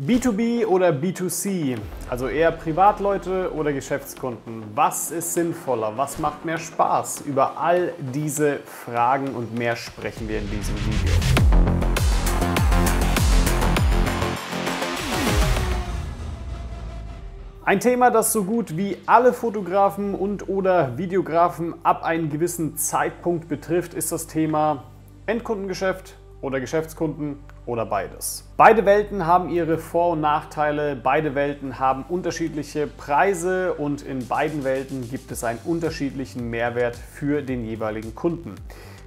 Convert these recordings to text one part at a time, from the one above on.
B2B oder B2C, also eher Privatleute oder Geschäftskunden. Was ist sinnvoller? Was macht mehr Spaß? Über all diese Fragen und mehr sprechen wir in diesem Video. Ein Thema, das so gut wie alle Fotografen und oder Videografen ab einem gewissen Zeitpunkt betrifft, ist das Thema Endkundengeschäft oder Geschäftskunden oder beides. Beide Welten haben ihre Vor- und Nachteile, beide Welten haben unterschiedliche Preise und in beiden Welten gibt es einen unterschiedlichen Mehrwert für den jeweiligen Kunden.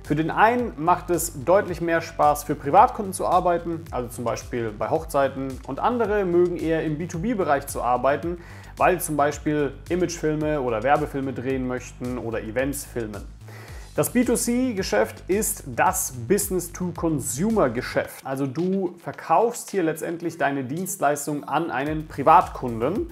Für den einen macht es deutlich mehr Spaß, für Privatkunden zu arbeiten, also zum Beispiel bei Hochzeiten, und andere mögen eher im B2B-Bereich zu arbeiten, weil zum Beispiel Imagefilme oder Werbefilme drehen möchten oder Events filmen. Das B2C-Geschäft ist das Business-to-Consumer-Geschäft. Also du verkaufst hier letztendlich deine Dienstleistung an einen Privatkunden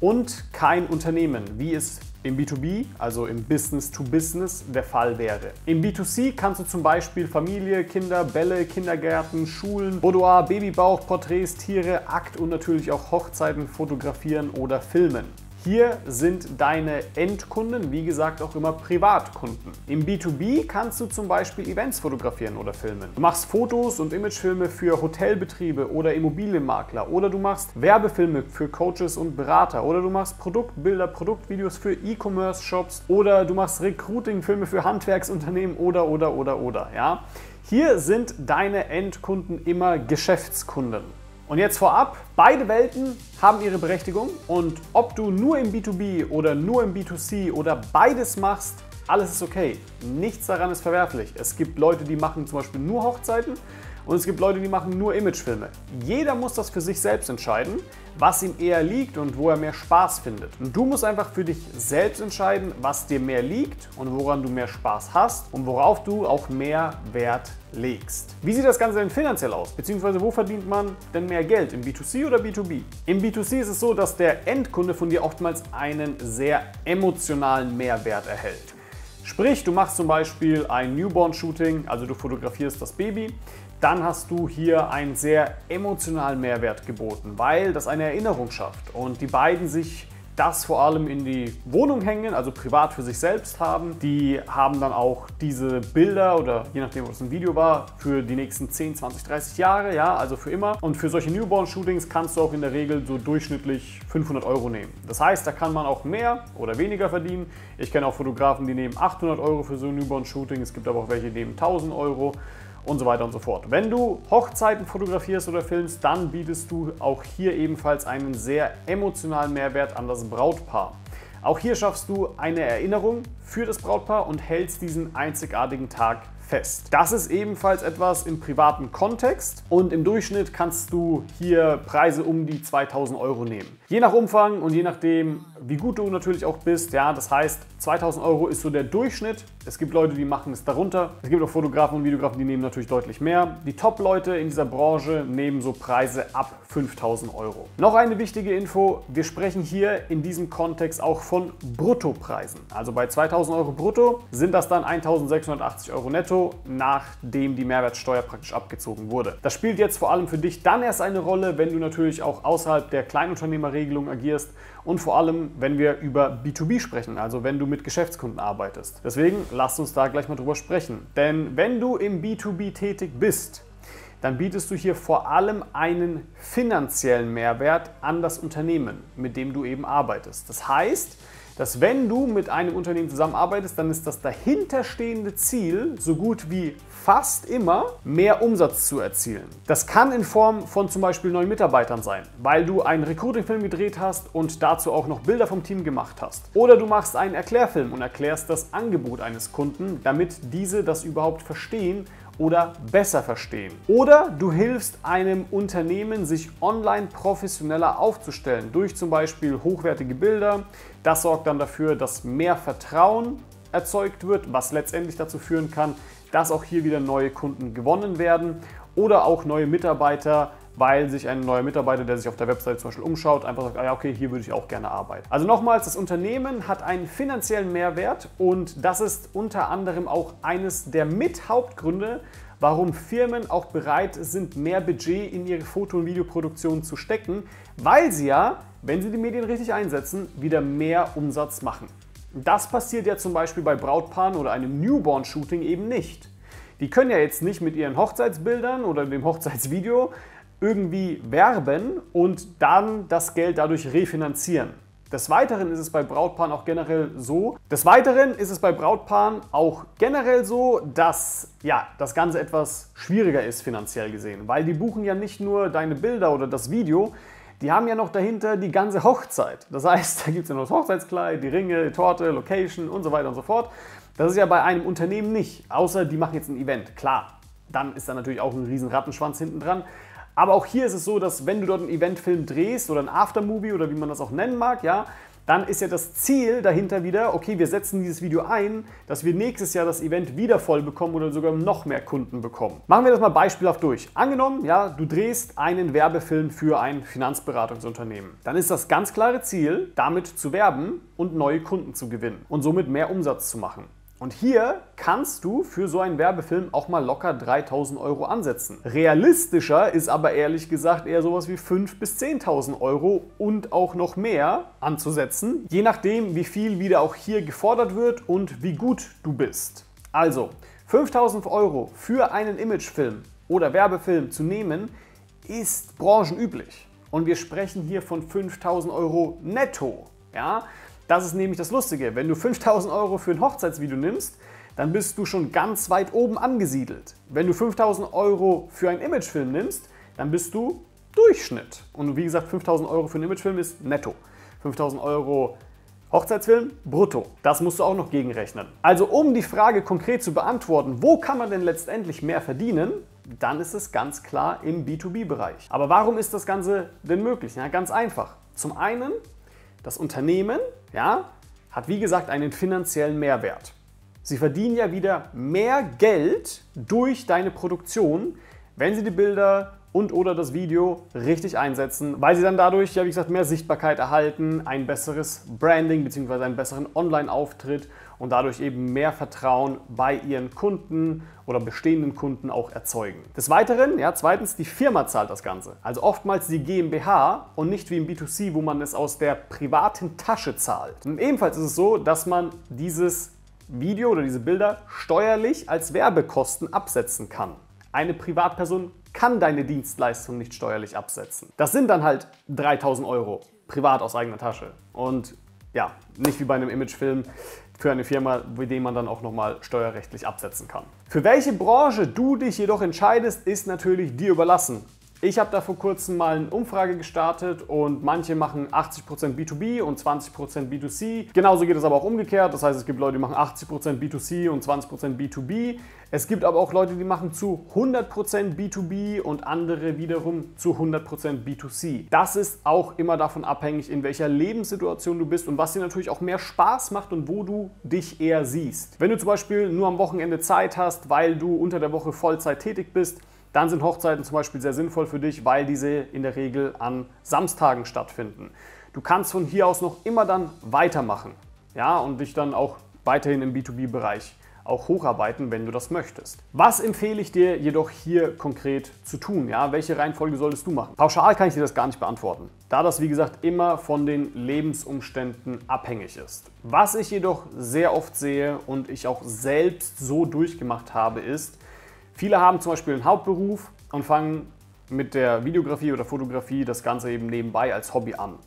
und kein Unternehmen, wie es im B2B, also im Business to Business, der Fall wäre. Im B2C kannst du zum Beispiel Familie, Kinder, Bälle, Kindergärten, Schulen, Boudoir, Babybauch, Porträts, Tiere, Akt und natürlich auch Hochzeiten fotografieren oder filmen. Hier sind deine Endkunden, wie gesagt, auch immer Privatkunden. Im B2B kannst du zum Beispiel Events fotografieren oder filmen. Du machst Fotos und Imagefilme für Hotelbetriebe oder Immobilienmakler oder du machst Werbefilme für Coaches und Berater oder du machst Produktbilder, Produktvideos für E-Commerce-Shops oder du machst Recruiting-Filme für Handwerksunternehmen oder oder oder oder. Ja? Hier sind deine Endkunden immer Geschäftskunden. Und jetzt vorab, beide Welten haben ihre Berechtigung und ob du nur im B2B oder nur im B2C oder beides machst, alles ist okay. Nichts daran ist verwerflich. Es gibt Leute, die machen zum Beispiel nur Hochzeiten und es gibt Leute, die machen nur Imagefilme. Jeder muss das für sich selbst entscheiden, was ihm eher liegt und wo er mehr Spaß findet. Und du musst einfach für dich selbst entscheiden, was dir mehr liegt und woran du mehr Spaß hast und worauf du auch mehr Wert legst. Wie sieht das Ganze denn finanziell aus? Beziehungsweise wo verdient man denn mehr Geld? Im B2C oder B2B? Im B2C ist es so, dass der Endkunde von dir oftmals einen sehr emotionalen Mehrwert erhält. Sprich, du machst zum Beispiel ein Newborn-Shooting, also du fotografierst das Baby, dann hast du hier einen sehr emotionalen Mehrwert geboten, weil das eine Erinnerung schafft und die beiden sich das vor allem in die Wohnung hängen, also privat für sich selbst haben. Die haben dann auch diese Bilder oder je nachdem, was ein Video war, für die nächsten 10, 20, 30 Jahre, ja, also für immer. Und für solche Newborn-Shootings kannst du auch in der Regel so durchschnittlich 500 Euro nehmen. Das heißt, da kann man auch mehr oder weniger verdienen. Ich kenne auch Fotografen, die nehmen 800 Euro für so ein Newborn-Shooting. Es gibt aber auch welche, die nehmen 1000 Euro und so weiter und so fort. Wenn du Hochzeiten fotografierst oder filmst, dann bietest du auch hier ebenfalls einen sehr emotionalen Mehrwert an das Brautpaar. Auch hier schaffst du eine Erinnerung für das Brautpaar und hältst diesen einzigartigen Tag fest. Das ist ebenfalls etwas im privaten Kontext und im Durchschnitt kannst du hier Preise um die 2000 Euro nehmen. Je nach Umfang und je nachdem, wie gut du natürlich auch bist, ja, das heißt 2000 Euro ist so der Durchschnitt. Es gibt Leute, die machen es darunter. Es gibt auch Fotografen und Videografen, die nehmen natürlich deutlich mehr. Die Top-Leute in dieser Branche nehmen so Preise ab 5000 Euro. Noch eine wichtige Info, wir sprechen hier in diesem Kontext auch von Bruttopreisen. Also bei 2000 Euro brutto sind das dann 1680 Euro netto nachdem die Mehrwertsteuer praktisch abgezogen wurde. Das spielt jetzt vor allem für dich dann erst eine Rolle, wenn du natürlich auch außerhalb der Kleinunternehmerregelung agierst und vor allem, wenn wir über B2B sprechen, also wenn du mit Geschäftskunden arbeitest. Deswegen lasst uns da gleich mal drüber sprechen. Denn wenn du im B2B tätig bist, dann bietest du hier vor allem einen finanziellen Mehrwert an das Unternehmen, mit dem du eben arbeitest. Das heißt, dass wenn du mit einem Unternehmen zusammenarbeitest, dann ist das dahinterstehende Ziel so gut wie fast immer mehr Umsatz zu erzielen. Das kann in Form von zum Beispiel neuen Mitarbeitern sein, weil du einen Recruiting-Film gedreht hast und dazu auch noch Bilder vom Team gemacht hast. Oder du machst einen Erklärfilm und erklärst das Angebot eines Kunden, damit diese das überhaupt verstehen oder besser verstehen. Oder du hilfst einem Unternehmen, sich online professioneller aufzustellen durch zum Beispiel hochwertige Bilder. Das sorgt dann dafür, dass mehr Vertrauen erzeugt wird, was letztendlich dazu führen kann, dass auch hier wieder neue Kunden gewonnen werden oder auch neue Mitarbeiter weil sich ein neuer Mitarbeiter, der sich auf der Website zum Beispiel umschaut, einfach sagt, ah ja, okay, hier würde ich auch gerne arbeiten. Also nochmals, das Unternehmen hat einen finanziellen Mehrwert und das ist unter anderem auch eines der Mithauptgründe, warum Firmen auch bereit sind, mehr Budget in ihre Foto- und Videoproduktion zu stecken, weil sie ja, wenn sie die Medien richtig einsetzen, wieder mehr Umsatz machen. Das passiert ja zum Beispiel bei Brautpaaren oder einem Newborn-Shooting eben nicht. Die können ja jetzt nicht mit ihren Hochzeitsbildern oder dem Hochzeitsvideo irgendwie werben und dann das Geld dadurch refinanzieren. Des Weiteren ist es bei Brautpaaren auch generell so, des Weiteren ist es bei Brautpaaren auch generell so, dass ja, das Ganze etwas schwieriger ist finanziell gesehen, weil die buchen ja nicht nur deine Bilder oder das Video, die haben ja noch dahinter die ganze Hochzeit. Das heißt, da gibt es ja noch das Hochzeitskleid, die Ringe, die Torte, Location und so weiter und so fort. Das ist ja bei einem Unternehmen nicht, außer die machen jetzt ein Event. Klar, dann ist da natürlich auch ein riesen Rattenschwanz hinten dran. Aber auch hier ist es so, dass wenn du dort einen Eventfilm drehst oder ein Aftermovie oder wie man das auch nennen mag, ja, dann ist ja das Ziel dahinter wieder, okay, wir setzen dieses Video ein, dass wir nächstes Jahr das Event wieder voll bekommen oder sogar noch mehr Kunden bekommen. Machen wir das mal beispielhaft durch. Angenommen, ja, du drehst einen Werbefilm für ein Finanzberatungsunternehmen. Dann ist das ganz klare Ziel, damit zu werben und neue Kunden zu gewinnen und somit mehr Umsatz zu machen. Und hier kannst du für so einen Werbefilm auch mal locker 3000 Euro ansetzen. Realistischer ist aber ehrlich gesagt eher sowas wie 5.000 bis 10.000 Euro und auch noch mehr anzusetzen, je nachdem, wie viel wieder auch hier gefordert wird und wie gut du bist. Also 5000 Euro für einen Imagefilm oder Werbefilm zu nehmen, ist branchenüblich. Und wir sprechen hier von 5000 Euro netto. Ja? Das ist nämlich das Lustige. Wenn du 5000 Euro für ein Hochzeitsvideo nimmst, dann bist du schon ganz weit oben angesiedelt. Wenn du 5000 Euro für einen Imagefilm nimmst, dann bist du Durchschnitt. Und wie gesagt, 5000 Euro für einen Imagefilm ist netto. 5000 Euro Hochzeitsfilm brutto. Das musst du auch noch gegenrechnen. Also um die Frage konkret zu beantworten, wo kann man denn letztendlich mehr verdienen, dann ist es ganz klar im B2B-Bereich. Aber warum ist das Ganze denn möglich? Ja, ganz einfach. Zum einen das Unternehmen ja, hat wie gesagt einen finanziellen Mehrwert. Sie verdienen ja wieder mehr Geld durch deine Produktion, wenn sie die Bilder und oder das Video richtig einsetzen, weil sie dann dadurch, ja wie gesagt, mehr Sichtbarkeit erhalten, ein besseres Branding bzw. einen besseren Online-Auftritt und dadurch eben mehr Vertrauen bei ihren Kunden oder bestehenden Kunden auch erzeugen. Des Weiteren, ja, zweitens, die Firma zahlt das Ganze. Also oftmals die GmbH und nicht wie im B2C, wo man es aus der privaten Tasche zahlt. Und ebenfalls ist es so, dass man dieses Video oder diese Bilder steuerlich als Werbekosten absetzen kann. Eine Privatperson kann deine Dienstleistung nicht steuerlich absetzen. Das sind dann halt 3000 Euro privat aus eigener Tasche. Und ja, nicht wie bei einem Imagefilm für eine Firma, mit dem man dann auch nochmal steuerrechtlich absetzen kann. Für welche Branche du dich jedoch entscheidest, ist natürlich dir überlassen. Ich habe da vor kurzem mal eine Umfrage gestartet und manche machen 80% B2B und 20% B2C. Genauso geht es aber auch umgekehrt. Das heißt, es gibt Leute, die machen 80% B2C und 20% B2B. Es gibt aber auch Leute, die machen zu 100% B2B und andere wiederum zu 100% B2C. Das ist auch immer davon abhängig, in welcher Lebenssituation du bist und was dir natürlich auch mehr Spaß macht und wo du dich eher siehst. Wenn du zum Beispiel nur am Wochenende Zeit hast, weil du unter der Woche Vollzeit tätig bist, dann sind Hochzeiten zum Beispiel sehr sinnvoll für dich, weil diese in der Regel an Samstagen stattfinden. Du kannst von hier aus noch immer dann weitermachen ja, und dich dann auch weiterhin im B2B-Bereich auch hocharbeiten, wenn du das möchtest. Was empfehle ich dir jedoch hier konkret zu tun? Ja, welche Reihenfolge solltest du machen? Pauschal kann ich dir das gar nicht beantworten, da das wie gesagt immer von den Lebensumständen abhängig ist. Was ich jedoch sehr oft sehe und ich auch selbst so durchgemacht habe, ist, Viele haben zum Beispiel einen Hauptberuf und fangen mit der Videografie oder Fotografie das Ganze eben nebenbei als Hobby an.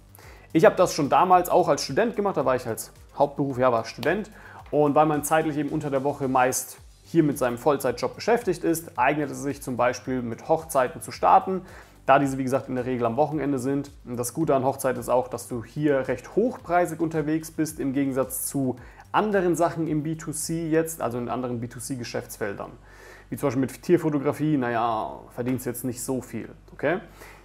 Ich habe das schon damals auch als Student gemacht, da war ich als Hauptberuf, ja, war Student. Und weil man zeitlich eben unter der Woche meist hier mit seinem Vollzeitjob beschäftigt ist, eignet es sich zum Beispiel mit Hochzeiten zu starten, da diese wie gesagt in der Regel am Wochenende sind. Und das Gute an Hochzeit ist auch, dass du hier recht hochpreisig unterwegs bist im Gegensatz zu anderen Sachen im B2C jetzt, also in anderen B2C-Geschäftsfeldern wie zum Beispiel mit Tierfotografie, naja, verdienst jetzt nicht so viel. Okay?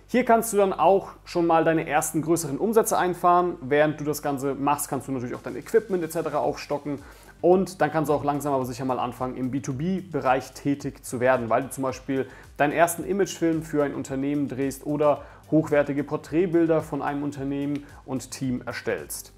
Hier kannst du dann auch schon mal deine ersten größeren Umsätze einfahren. Während du das Ganze machst, kannst du natürlich auch dein Equipment etc. aufstocken. Und dann kannst du auch langsam aber sicher mal anfangen, im B2B-Bereich tätig zu werden, weil du zum Beispiel deinen ersten Imagefilm für ein Unternehmen drehst oder hochwertige Porträtbilder von einem Unternehmen und Team erstellst.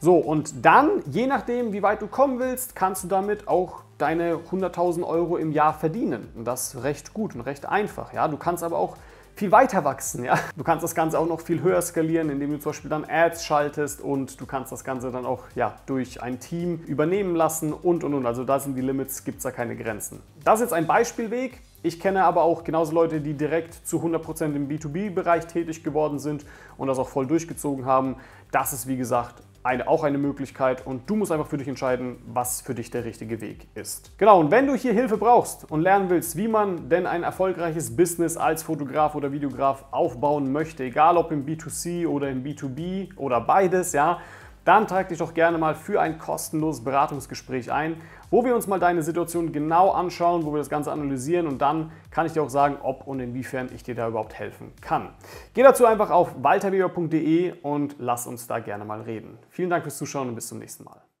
So, und dann, je nachdem, wie weit du kommen willst, kannst du damit auch deine 100.000 Euro im Jahr verdienen. Und das recht gut und recht einfach. Ja? Du kannst aber auch viel weiter wachsen. Ja? Du kannst das Ganze auch noch viel höher skalieren, indem du zum Beispiel dann Ads schaltest und du kannst das Ganze dann auch ja, durch ein Team übernehmen lassen und und und. Also da sind die Limits, gibt es da keine Grenzen. Das ist jetzt ein Beispielweg. Ich kenne aber auch genauso Leute, die direkt zu 100% im B2B-Bereich tätig geworden sind und das auch voll durchgezogen haben. Das ist wie gesagt eine, auch eine Möglichkeit und du musst einfach für dich entscheiden, was für dich der richtige Weg ist. Genau, und wenn du hier Hilfe brauchst und lernen willst, wie man denn ein erfolgreiches Business als Fotograf oder Videograf aufbauen möchte, egal ob im B2C oder im B2B oder beides, ja, dann trag dich doch gerne mal für ein kostenloses Beratungsgespräch ein, wo wir uns mal deine Situation genau anschauen, wo wir das Ganze analysieren und dann kann ich dir auch sagen, ob und inwiefern ich dir da überhaupt helfen kann. Geh dazu einfach auf walterweber.de und lass uns da gerne mal reden. Vielen Dank fürs Zuschauen und bis zum nächsten Mal.